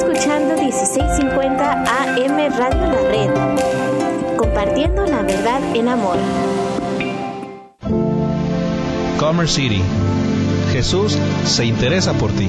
escuchando 1650 AM Radio La Red, compartiendo la verdad en amor. Commerce City. Jesús se interesa por ti.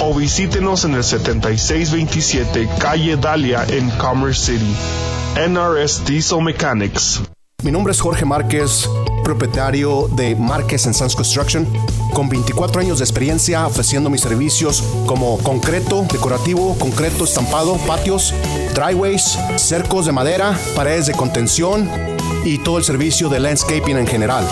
o visítenos en el 7627 Calle Dalia en Commerce City. NRS Diesel Mechanics. Mi nombre es Jorge Márquez, propietario de Márquez Sons Construction, con 24 años de experiencia ofreciendo mis servicios como concreto decorativo, concreto estampado, patios, driveways, cercos de madera, paredes de contención y todo el servicio de landscaping en general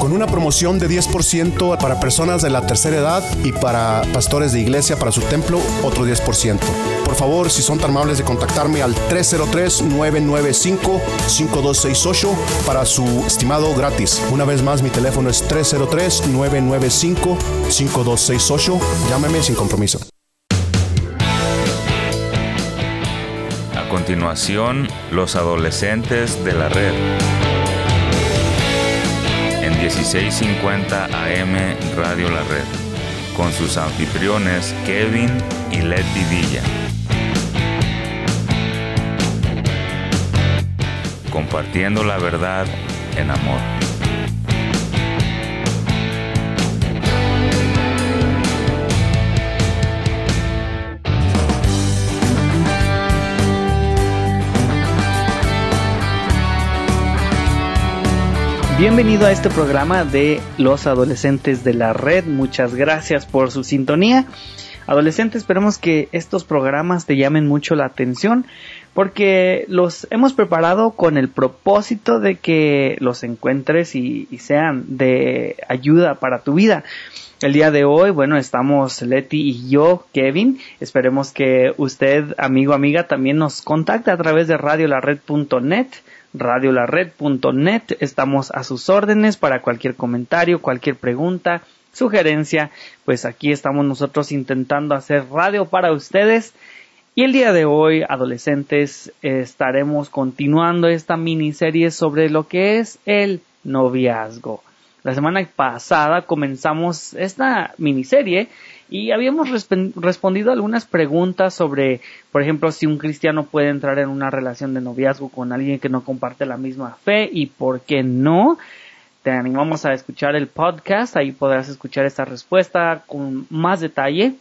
con una promoción de 10% para personas de la tercera edad y para pastores de iglesia para su templo, otro 10%. Por favor, si son tan amables de contactarme al 303-995-5268 para su estimado gratis. Una vez más, mi teléfono es 303-995-5268. Llámeme sin compromiso. Continuación, los adolescentes de la red. 1650 AM Radio La Red, con sus anfitriones Kevin y Letty Villa. Compartiendo la verdad en amor. Bienvenido a este programa de los adolescentes de la red. Muchas gracias por su sintonía. Adolescentes, esperemos que estos programas te llamen mucho la atención porque los hemos preparado con el propósito de que los encuentres y, sean de ayuda para tu vida. El día de hoy, bueno, estamos Leti y yo, Kevin. Esperemos que usted, amigo, amiga, también nos contacte a través de radiolared.net radiolared.net. Estamos a sus órdenes para cualquier comentario, cualquier pregunta, sugerencia. Pues aquí estamos nosotros intentando hacer radio para ustedes. Y el día de hoy, adolescentes, estaremos continuando esta miniserie sobre lo que es el noviazgo. La semana pasada comenzamos esta miniserie y habíamos respondido algunas preguntas sobre, por ejemplo, si un cristiano puede entrar en una relación de noviazgo con alguien que no comparte la misma fe y por qué no. Te animamos a escuchar el podcast, ahí podrás escuchar esta respuesta con más detalle.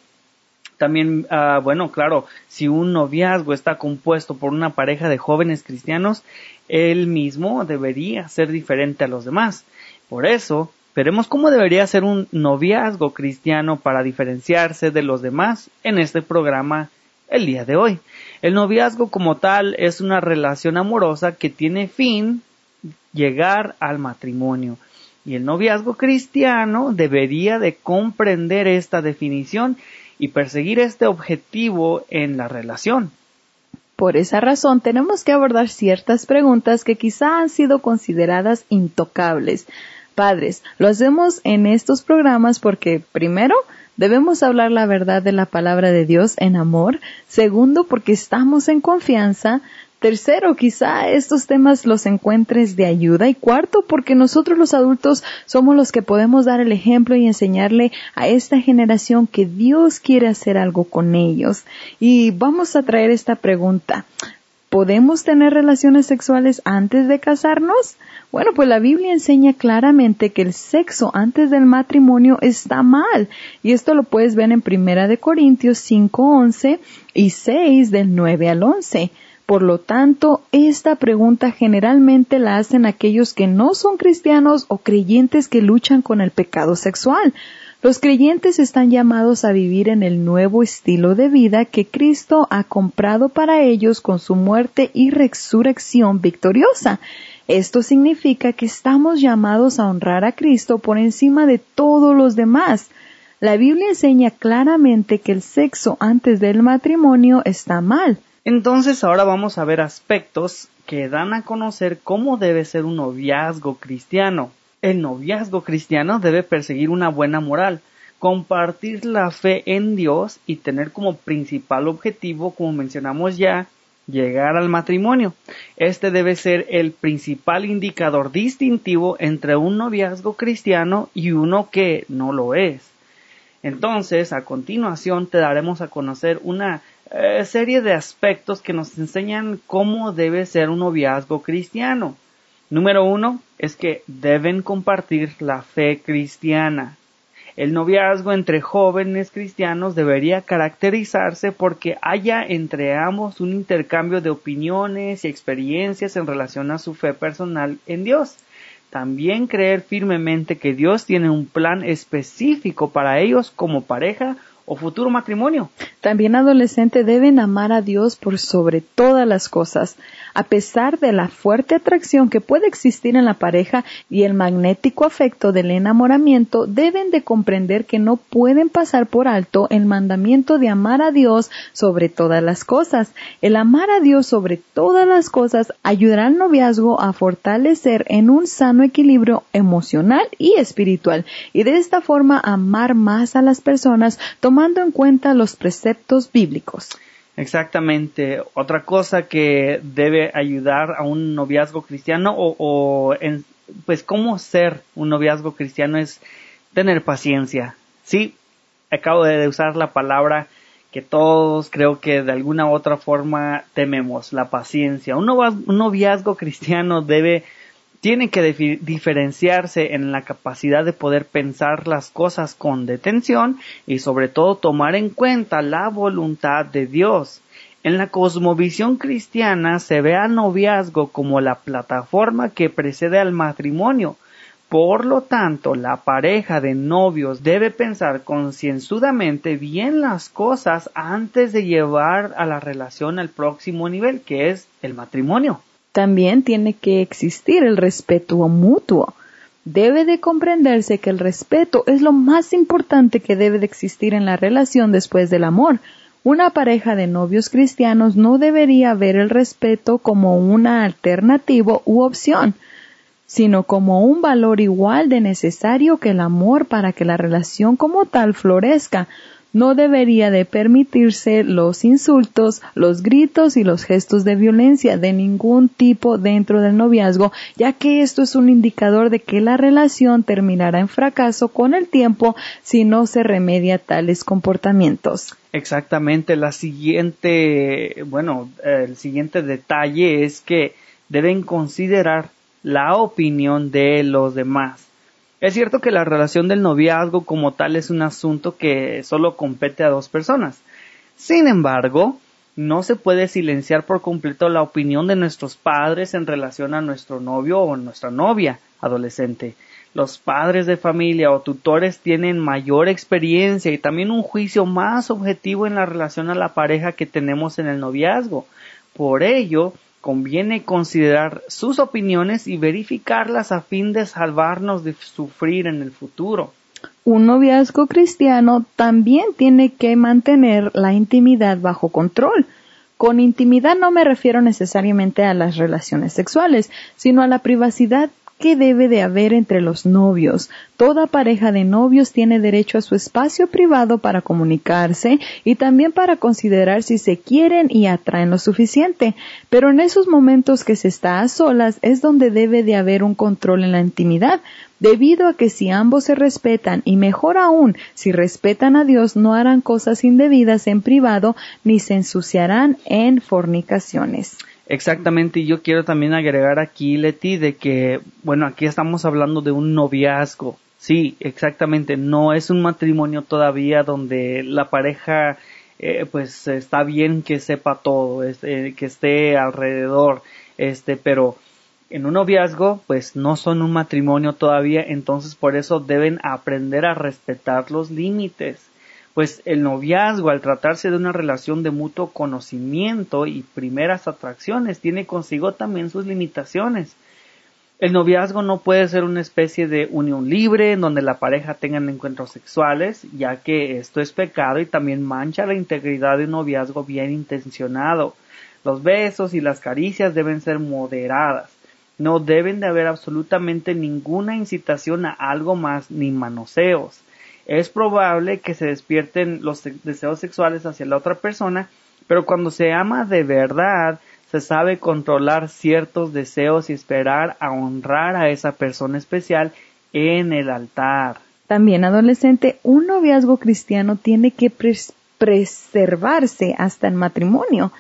También, ah, bueno, claro, si un noviazgo está compuesto por una pareja de jóvenes cristianos, él mismo debería ser diferente a los demás. Por eso, Veremos cómo debería ser un noviazgo cristiano para diferenciarse de los demás en este programa el día de hoy. El noviazgo como tal es una relación amorosa que tiene fin llegar al matrimonio. Y el noviazgo cristiano debería de comprender esta definición y perseguir este objetivo en la relación. Por esa razón tenemos que abordar ciertas preguntas que quizá han sido consideradas intocables. Padres, lo hacemos en estos programas porque, primero, debemos hablar la verdad de la palabra de Dios en amor. Segundo, porque estamos en confianza. Tercero, quizá estos temas los encuentres de ayuda. Y cuarto, porque nosotros los adultos somos los que podemos dar el ejemplo y enseñarle a esta generación que Dios quiere hacer algo con ellos. Y vamos a traer esta pregunta. ¿Podemos tener relaciones sexuales antes de casarnos? Bueno, pues la Biblia enseña claramente que el sexo antes del matrimonio está mal. Y esto lo puedes ver en Primera de Corintios 5, 11 y 6 del 9 al 11. Por lo tanto, esta pregunta generalmente la hacen aquellos que no son cristianos o creyentes que luchan con el pecado sexual. Los creyentes están llamados a vivir en el nuevo estilo de vida que Cristo ha comprado para ellos con su muerte y resurrección victoriosa. Esto significa que estamos llamados a honrar a Cristo por encima de todos los demás. La Biblia enseña claramente que el sexo antes del matrimonio está mal. Entonces ahora vamos a ver aspectos que dan a conocer cómo debe ser un noviazgo cristiano. El noviazgo cristiano debe perseguir una buena moral, compartir la fe en Dios y tener como principal objetivo, como mencionamos ya, llegar al matrimonio. Este debe ser el principal indicador distintivo entre un noviazgo cristiano y uno que no lo es. Entonces, a continuación te daremos a conocer una eh, serie de aspectos que nos enseñan cómo debe ser un noviazgo cristiano. Número uno es que deben compartir la fe cristiana. El noviazgo entre jóvenes cristianos debería caracterizarse porque haya entre ambos un intercambio de opiniones y experiencias en relación a su fe personal en Dios. También creer firmemente que Dios tiene un plan específico para ellos como pareja o futuro matrimonio. También adolescentes deben amar a Dios por sobre todas las cosas a pesar de la fuerte atracción que puede existir en la pareja y el magnético afecto del enamoramiento, deben de comprender que no pueden pasar por alto el mandamiento de amar a Dios sobre todas las cosas. El amar a Dios sobre todas las cosas ayudará al noviazgo a fortalecer en un sano equilibrio emocional y espiritual y de esta forma amar más a las personas tomando en cuenta los preceptos bíblicos. Exactamente. Otra cosa que debe ayudar a un noviazgo cristiano o, en, pues cómo ser un noviazgo cristiano es tener paciencia. Sí, acabo de usar la palabra que todos creo que de alguna u otra forma tememos, la paciencia. Un noviazgo cristiano debe tiene que diferenciarse en la capacidad de poder pensar las cosas con detención y sobre todo tomar en cuenta la voluntad de Dios. En la cosmovisión cristiana se ve al noviazgo como la plataforma que precede al matrimonio. Por lo tanto, la pareja de novios debe pensar concienzudamente bien las cosas antes de llevar a la relación al próximo nivel, que es el matrimonio. También tiene que existir el respeto mutuo. Debe de comprenderse que el respeto es lo más importante que debe de existir en la relación después del amor. Una pareja de novios cristianos no debería ver el respeto como una alternativa u opción, sino como un valor igual de necesario que el amor para que la relación como tal florezca, no debería de permitirse los insultos, los gritos y los gestos de violencia de ningún tipo dentro del noviazgo, ya que esto es un indicador de que la relación terminará en fracaso con el tiempo si no se remedia tales comportamientos. Exactamente, la siguiente, bueno, el siguiente detalle es que deben considerar la opinión de los demás. Es cierto que la relación del noviazgo como tal es un asunto que solo compete a dos personas. Sin embargo, no se puede silenciar por completo la opinión de nuestros padres en relación a nuestro novio o nuestra novia adolescente. los padres de familia o tutores tienen mayor experiencia y también un juicio más objetivo en la relación a la pareja que tenemos en el noviazgo. Por ello, conviene considerar sus opiniones y verificarlas a fin de salvarnos de sufrir en el futuro. Un noviazgo cristiano también tiene que mantener la intimidad bajo control. Con intimidad no me refiero necesariamente a las relaciones sexuales, sino a la privacidad que debe de haber entre los novios. Toda pareja de novios tiene derecho a su espacio privado para comunicarse y también para considerar si se quieren y atraen lo suficiente. Pero en esos momentos que se está a solas es donde debe de haber un control en la intimidad, debido a que si ambos se respetan y mejor aún si respetan a Dios no harán cosas indebidas en privado ni se ensuciarán en fornicaciones. Exactamente, y yo quiero también agregar aquí, Leti, de que, bueno, aquí estamos hablando de un noviazgo. Sí, exactamente, no es un matrimonio todavía donde la pareja, eh, pues está bien que sepa todo, este, que esté alrededor, este, pero en un noviazgo, pues no son un matrimonio todavía, entonces por eso deben aprender a respetar los límites pues el noviazgo, al tratarse de una relación de mutuo conocimiento y primeras atracciones, tiene consigo también sus limitaciones. El noviazgo no puede ser una especie de unión libre en donde la pareja tenga encuentros sexuales, ya que esto es pecado y también mancha la integridad de un noviazgo bien intencionado. Los besos y las caricias deben ser moderadas. No deben de haber absolutamente ninguna incitación a algo más ni manoseos es probable que se despierten los deseos sexuales hacia la otra persona, pero cuando se ama de verdad, se sabe controlar ciertos deseos y esperar a honrar a esa persona especial en el altar. También adolescente, un noviazgo cristiano tiene que preservarse hasta el matrimonio.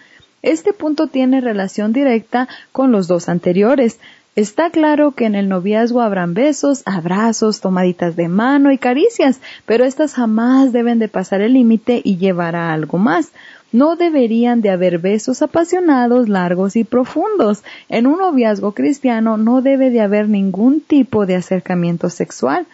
Este punto tiene relación directa con los dos anteriores, Está claro que en el noviazgo habrán besos, abrazos, tomaditas de mano y caricias, pero estas jamás deben de pasar el límite y llevar a algo más. No deberían de haber besos apasionados, largos y profundos. En un noviazgo cristiano no debe de haber ningún tipo de acercamiento sexual.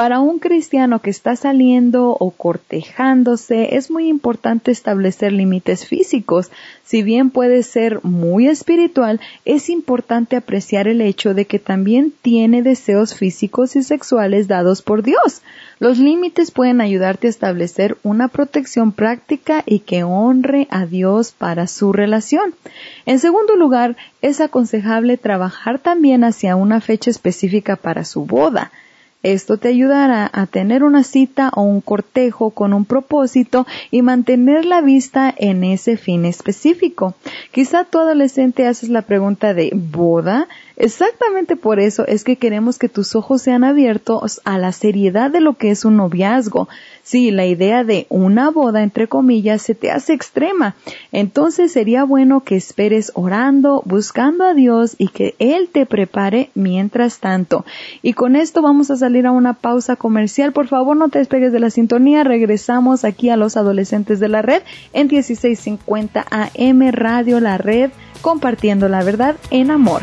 Para un cristiano que está saliendo o cortejándose es muy importante establecer límites físicos. Si bien puede ser muy espiritual, es importante apreciar el hecho de que también tiene deseos físicos y sexuales dados por Dios. Los límites pueden ayudarte a establecer una protección práctica y que honre a Dios para su relación. En segundo lugar, es aconsejable trabajar también hacia una fecha específica para su boda. Esto te ayudará a tener una cita o un cortejo con un propósito y mantener la vista en ese fin específico. Quizá tu adolescente haces la pregunta de ¿boda? Exactamente por eso es que queremos que tus ojos sean abiertos a la seriedad de lo que es un noviazgo. Si la idea de una boda, entre comillas, se te hace extrema, entonces sería bueno que esperes orando, buscando a Dios y que Él te prepare mientras tanto. Y con esto vamos a salir a una pausa comercial. Por favor, no te despegues de la sintonía. Regresamos aquí a los adolescentes de la red en 1650 AM Radio La Red, compartiendo la verdad en amor.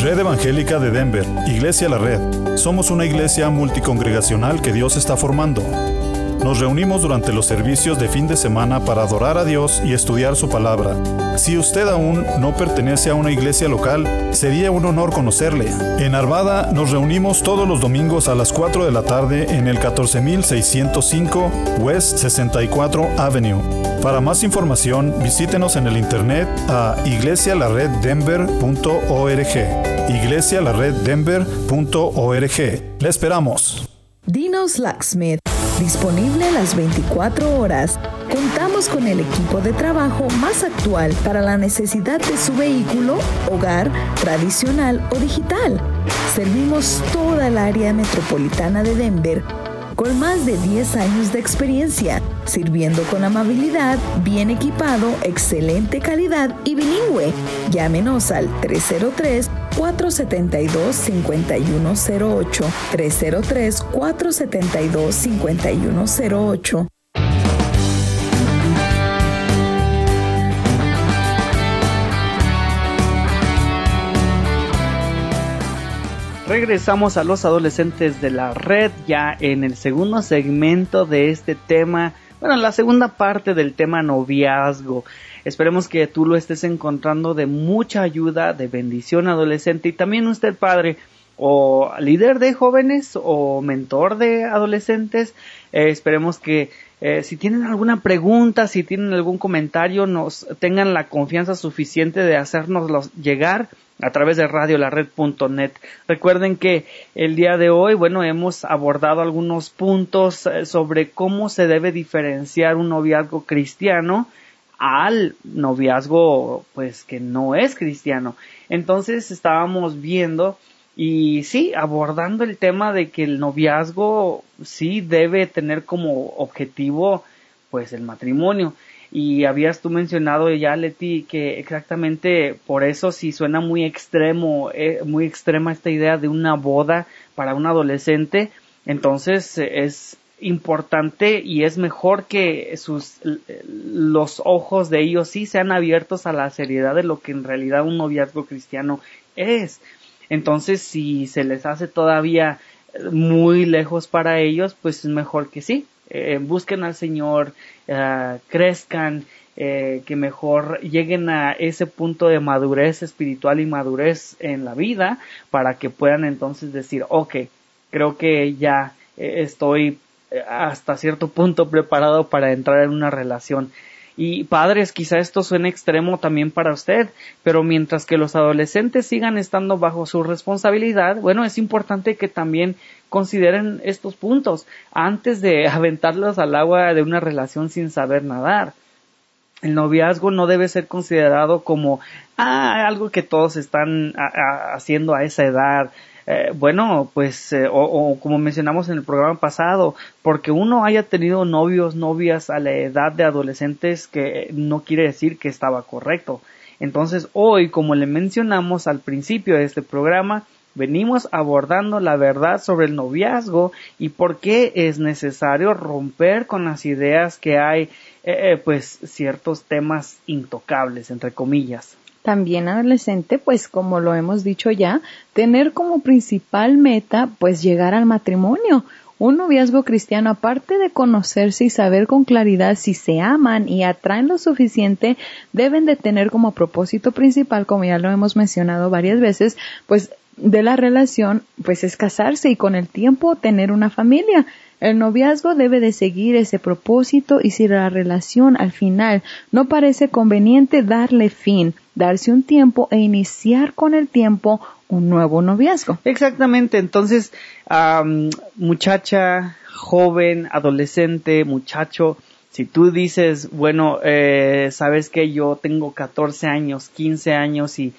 Red Evangélica de Denver, Iglesia La Red. Somos una iglesia multicongregacional que Dios está formando. Nos reunimos durante los servicios de fin de semana para adorar a Dios y estudiar su palabra. Si usted aún no pertenece a una iglesia local, sería un honor conocerle. En Arvada nos reunimos todos los domingos a las 4 de la tarde en el 14605 West 64 Avenue. Para más información, visítenos en el internet a iglesialareddenver.org. iglesialareddenver.org. Le esperamos. Dinos Locksmith, disponible las 24 horas. Contamos con el equipo de trabajo más actual para la necesidad de su vehículo, hogar, tradicional o digital. Servimos toda el área metropolitana de Denver con más de 10 años de experiencia, sirviendo con amabilidad, bien equipado, excelente calidad y bilingüe. Llámenos al 303-472-5108. 303-472-5108. Regresamos a los adolescentes de la red ya en el segundo segmento de este tema, bueno, la segunda parte del tema noviazgo. Esperemos que tú lo estés encontrando de mucha ayuda, de bendición adolescente y también usted padre o líder de jóvenes o mentor de adolescentes. Eh, esperemos que eh, si tienen alguna pregunta, si tienen algún comentario, nos tengan la confianza suficiente de hacernoslos llegar a través de radiolared.net. Recuerden que el día de hoy, bueno, hemos abordado algunos puntos eh, sobre cómo se debe diferenciar un noviazgo cristiano al noviazgo pues que no es cristiano. Entonces estábamos viendo y sí, abordando el tema de que el noviazgo sí debe tener como objetivo pues el matrimonio. Y habías tú mencionado ya, Leti, que exactamente por eso si suena muy extremo, eh, muy extrema esta idea de una boda para un adolescente, entonces es importante y es mejor que sus los ojos de ellos sí sean abiertos a la seriedad de lo que en realidad un noviazgo cristiano es. Entonces, si se les hace todavía muy lejos para ellos, pues es mejor que sí, eh, busquen al Señor, eh, crezcan, eh, que mejor lleguen a ese punto de madurez espiritual y madurez en la vida para que puedan entonces decir, ok, creo que ya estoy hasta cierto punto preparado para entrar en una relación. Y padres, quizá esto suene extremo también para usted, pero mientras que los adolescentes sigan estando bajo su responsabilidad, bueno, es importante que también consideren estos puntos antes de aventarlos al agua de una relación sin saber nadar. El noviazgo no debe ser considerado como ah, algo que todos están haciendo a esa edad, eh, bueno, pues, eh, o, como mencionamos en el programa pasado, porque uno haya tenido novios, novias a la edad de adolescentes, que no quiere decir que estaba correcto. Entonces, hoy, como le mencionamos al principio de este programa, venimos abordando la verdad sobre el noviazgo y por qué es necesario romper con las ideas que hay, eh, pues, ciertos temas intocables, entre comillas también adolescente, pues como lo hemos dicho ya, tener como principal meta pues llegar al matrimonio. Un noviazgo cristiano, aparte de conocerse y saber con claridad si se aman y atraen lo suficiente, deben de tener como propósito principal, como ya lo hemos mencionado varias veces, pues de la relación, pues es casarse y con el tiempo tener una familia. El noviazgo debe de seguir ese propósito y si la relación al final no parece conveniente darle fin, darse un tiempo e iniciar con el tiempo un nuevo noviazgo. Exactamente, entonces muchacha, joven, adolescente, muchacho, si tú dices, bueno, eh, sabes que yo tengo 14 años, 15 años y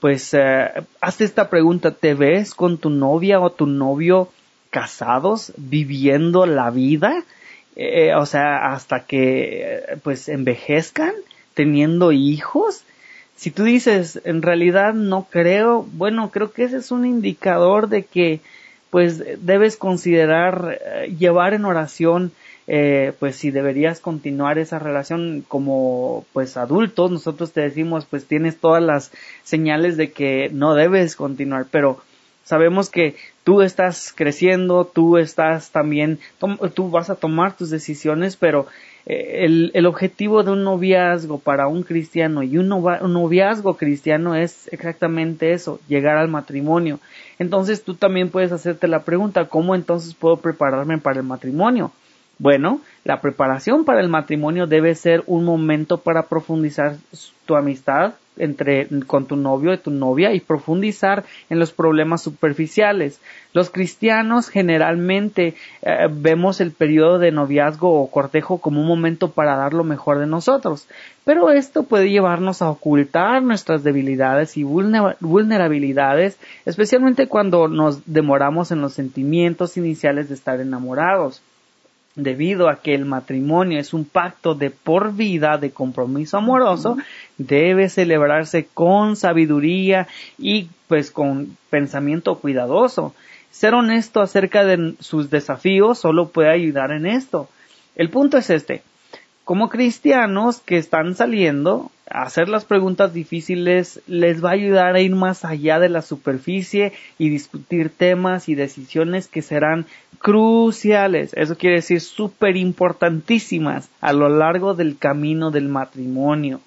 pues eh, hazte esta pregunta, ¿te ves con tu novia o tu novio casados viviendo la vida? Eh, o sea, hasta que pues envejezcan, teniendo hijos. Si tú dices, en realidad no creo, bueno, creo que ese es un indicador de que pues debes considerar eh, llevar en oración eh, pues si deberías continuar esa relación como pues adultos, nosotros te decimos pues tienes todas las señales de que no debes continuar, pero sabemos que tú estás creciendo, tú estás también, tú vas a tomar tus decisiones, pero eh, el, el, objetivo de un noviazgo para un cristiano y un, un noviazgo cristiano es exactamente eso, llegar al matrimonio. Entonces tú también puedes hacerte la pregunta, ¿cómo entonces puedo prepararme para el matrimonio? Bueno, la preparación para el matrimonio debe ser un momento para profundizar tu amistad entre con tu novio y tu novia y profundizar en los problemas superficiales. Los cristianos generalmente eh, vemos el periodo de noviazgo o cortejo como un momento para dar lo mejor de nosotros, pero esto puede llevarnos a ocultar nuestras debilidades y vulnerabilidades, especialmente cuando nos demoramos en los sentimientos iniciales de estar enamorados debido a que el matrimonio es un pacto de por vida de compromiso amoroso, debe celebrarse con sabiduría y pues con pensamiento cuidadoso. Ser honesto acerca de sus desafíos solo puede ayudar en esto. El punto es este. Como cristianos que están saliendo, hacer las preguntas difíciles les va a ayudar a ir más allá de la superficie y discutir temas y decisiones que serán cruciales, eso quiere decir súper importantísimas a lo largo del camino del matrimonio.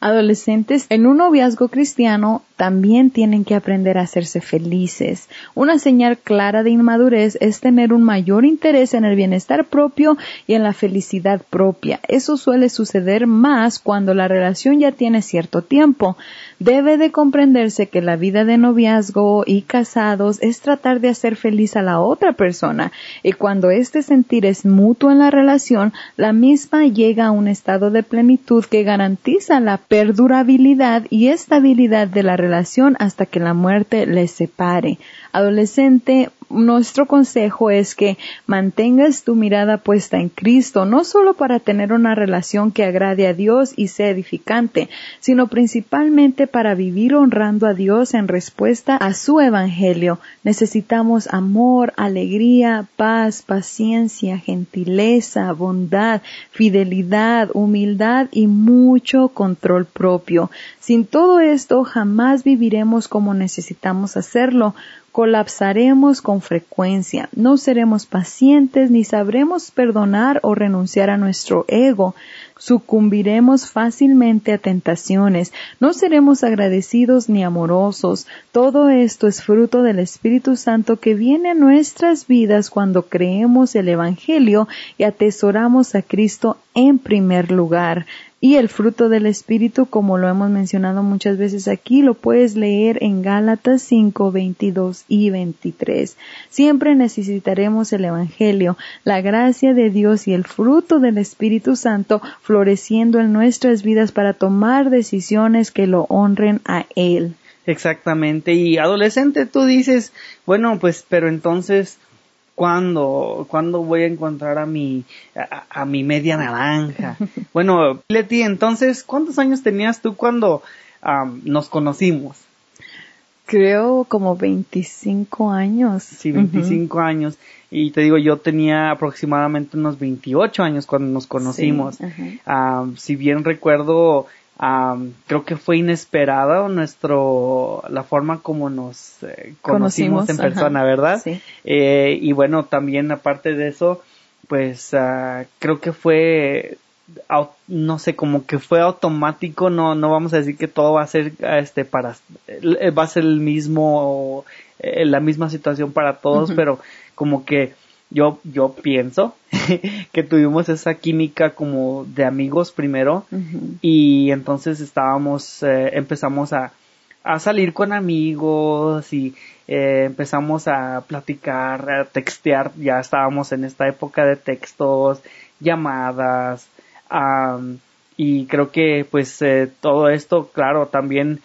Adolescentes en un noviazgo cristiano también tienen que aprender a hacerse felices. Una señal clara de inmadurez es tener un mayor interés en el bienestar propio y en la felicidad propia. Eso suele suceder más cuando la relación ya tiene cierto tiempo. Debe de comprenderse que la vida de noviazgo y casados es tratar de hacer feliz a la otra persona y cuando este sentir es mutuo en la relación, la misma llega a un estado de plenitud que garantiza la perdurabilidad y estabilidad de la relación hasta que la muerte les separe. Adolescente, nuestro consejo es que mantengas tu mirada puesta en Cristo, no solo para tener una relación que agrade a Dios y sea edificante, sino principalmente para vivir honrando a Dios en respuesta a su Evangelio. Necesitamos amor, alegría, paz, paciencia, gentileza, bondad, fidelidad, humildad y mucho control propio. Sin todo esto jamás viviremos como necesitamos hacerlo colapsaremos con frecuencia, no seremos pacientes ni sabremos perdonar o renunciar a nuestro ego, sucumbiremos fácilmente a tentaciones, no seremos agradecidos ni amorosos. Todo esto es fruto del Espíritu Santo que viene a nuestras vidas cuando creemos el Evangelio y atesoramos a Cristo en primer lugar. Y el fruto del Espíritu, como lo hemos mencionado muchas veces aquí, lo puedes leer en Gálatas 5, 22 y 23. Siempre necesitaremos el Evangelio, la gracia de Dios y el fruto del Espíritu Santo floreciendo en nuestras vidas para tomar decisiones que lo honren a Él. Exactamente. Y adolescente, tú dices, bueno, pues, pero entonces, ¿Cuándo, ¿Cuándo voy a encontrar a mi, a, mi media naranja? bueno, Leti, entonces, ¿cuántos años tenías tú cuando nos conocimos? Creo como 25 años. Sí, 25 años. Y te digo, yo tenía aproximadamente unos 28 años cuando nos conocimos. si bien recuerdo, creo que fue inesperada nuestro la forma como nos eh, conocimos, en persona, ¿verdad? Sí. Eh, y bueno, también aparte de eso, pues ah, creo que fue no sé, como que fue automático, no no vamos a decir que todo va a ser este para eh, va a ser el mismo la misma situación para todos, pero como que yo, yo pienso que tuvimos esa química como de amigos primero y entonces estábamos, eh, empezamos a, a, salir con amigos y eh, empezamos a platicar, a textear, ya estábamos en esta época de textos, llamadas, y creo que pues eh, todo esto, claro, también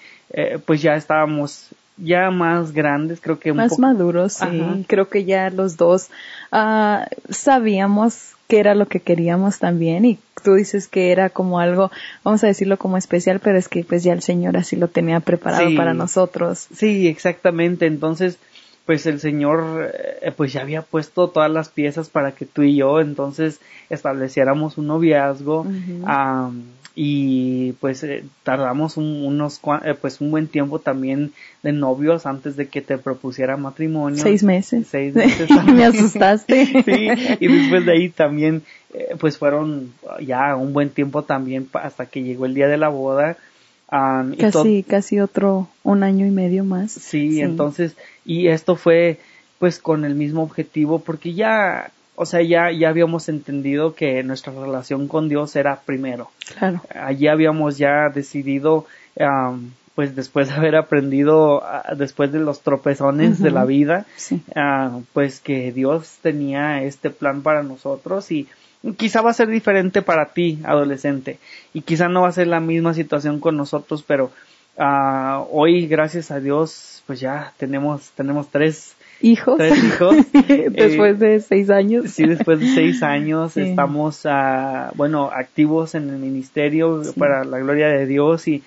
pues ya estábamos ya más grandes, creo que más maduros, sí. Creo que ya los dos uh, sabíamos qué era lo que queríamos también y tú dices que era como algo, vamos a decirlo como especial, pero es que pues ya el Señor así lo tenía preparado para nosotros. Sí, exactamente. Entonces, pues el Señor eh, pues ya había puesto todas las piezas para que tú y yo entonces estableciéramos un noviazgo y pues eh, tardamos un, unos eh, pues un buen tiempo también de novios antes de que te propusiera matrimonio. Seis meses. Seis meses. Me asustaste. Sí y después de ahí también pues fueron ya un buen tiempo también hasta que llegó el día de la boda casi, casi otro, un año y medio más. Sí, entonces, y esto fue pues con el mismo objetivo porque ya, o sea, ya, ya habíamos entendido que nuestra relación con Dios era primero. Claro. Allí habíamos ya decidido, pues después de haber aprendido, ah, después de los tropezones de la vida, ah, pues que Dios tenía este plan para nosotros y quizá va a ser diferente para ti, adolescente, y quizá no va a ser la misma situación con nosotros, pero uh, hoy, gracias a Dios, pues ya tenemos, tenemos tres hijos. Tres hijos. después de seis años. Sí, después de seis años estamos, uh, bueno, activos en el ministerio para la gloria de Dios y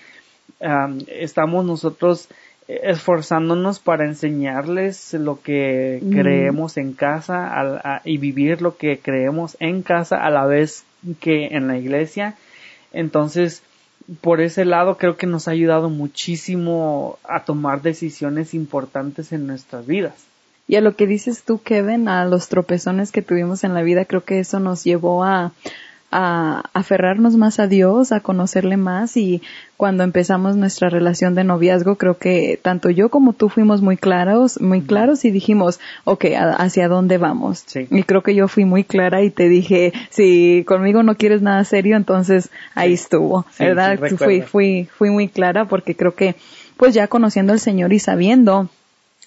um, estamos nosotros esforzándonos para enseñarles lo que creemos en casa y vivir lo que creemos en casa a la vez que en la iglesia. Entonces, por ese lado creo que nos ha ayudado muchísimo a tomar decisiones importantes en nuestras vidas. Y a lo que dices tú, Kevin, a los tropezones que tuvimos en la vida, creo que eso nos llevó a, a aferrarnos más a Dios, a conocerle más. Y cuando empezamos nuestra relación de noviazgo creo que tanto yo como tú fuimos muy claros, muy claros y dijimos, ok, ¿hacia dónde vamos? Y creo que yo fui muy clara y te dije, si conmigo no quieres nada serio, entonces ahí estuvo, ¿verdad? fui, fui, fui muy clara porque creo que pues ya conociendo al Señor y sabiendo,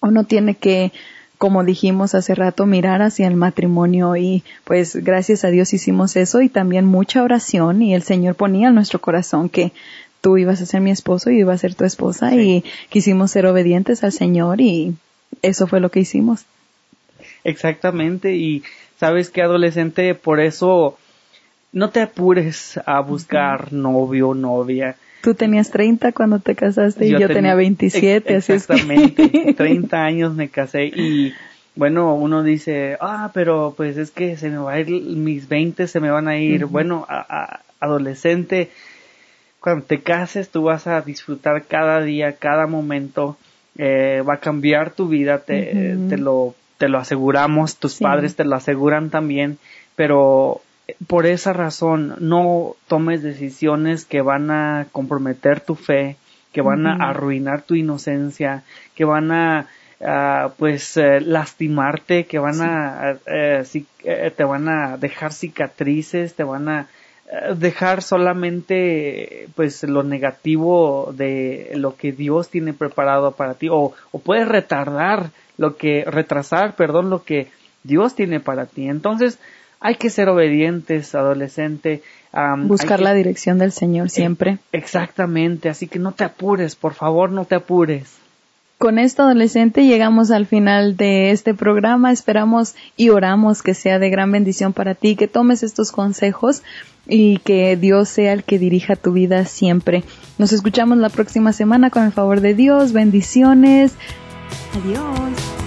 uno tiene que como dijimos hace rato, mirar hacia el matrimonio y pues gracias a Dios hicimos eso y también mucha oración y el Señor ponía en nuestro corazón que tú ibas a ser mi esposo y iba a ser tu esposa y quisimos ser obedientes al Señor y eso fue lo que hicimos. Exactamente y sabes que adolescente por eso no te apures a buscar novio o novia Tú tenías 30 cuando te casaste y yo, tenía, 27, así Exactamente, 30 años me casé y bueno, uno dice, ah, pero pues es que se me va a ir, mis 20 se me van a ir. Bueno, a, adolescente, cuando te cases tú vas a disfrutar cada día, cada momento, eh, va a cambiar tu vida, te, te, lo, te lo aseguramos, tus padres te lo aseguran también, pero por esa razón no tomes decisiones que van a comprometer tu fe, que van a arruinar tu inocencia, que van a pues eh, lastimarte, que van a eh, eh, te van a dejar cicatrices, te van a dejar solamente pues lo negativo de lo que Dios tiene preparado para ti o, o puedes retardar lo que retrasar, perdón, lo que Dios tiene para ti. Entonces, hay que ser obedientes, adolescente. Buscar la dirección del Señor siempre. exactamente, así que no te apures, por favor, no te apures. Con esto, adolescente, llegamos al final de este programa. Esperamos y oramos que sea de gran bendición para ti, que tomes estos consejos y que Dios sea el que dirija tu vida siempre. Nos escuchamos la próxima semana con el favor de Dios. Bendiciones. Adiós.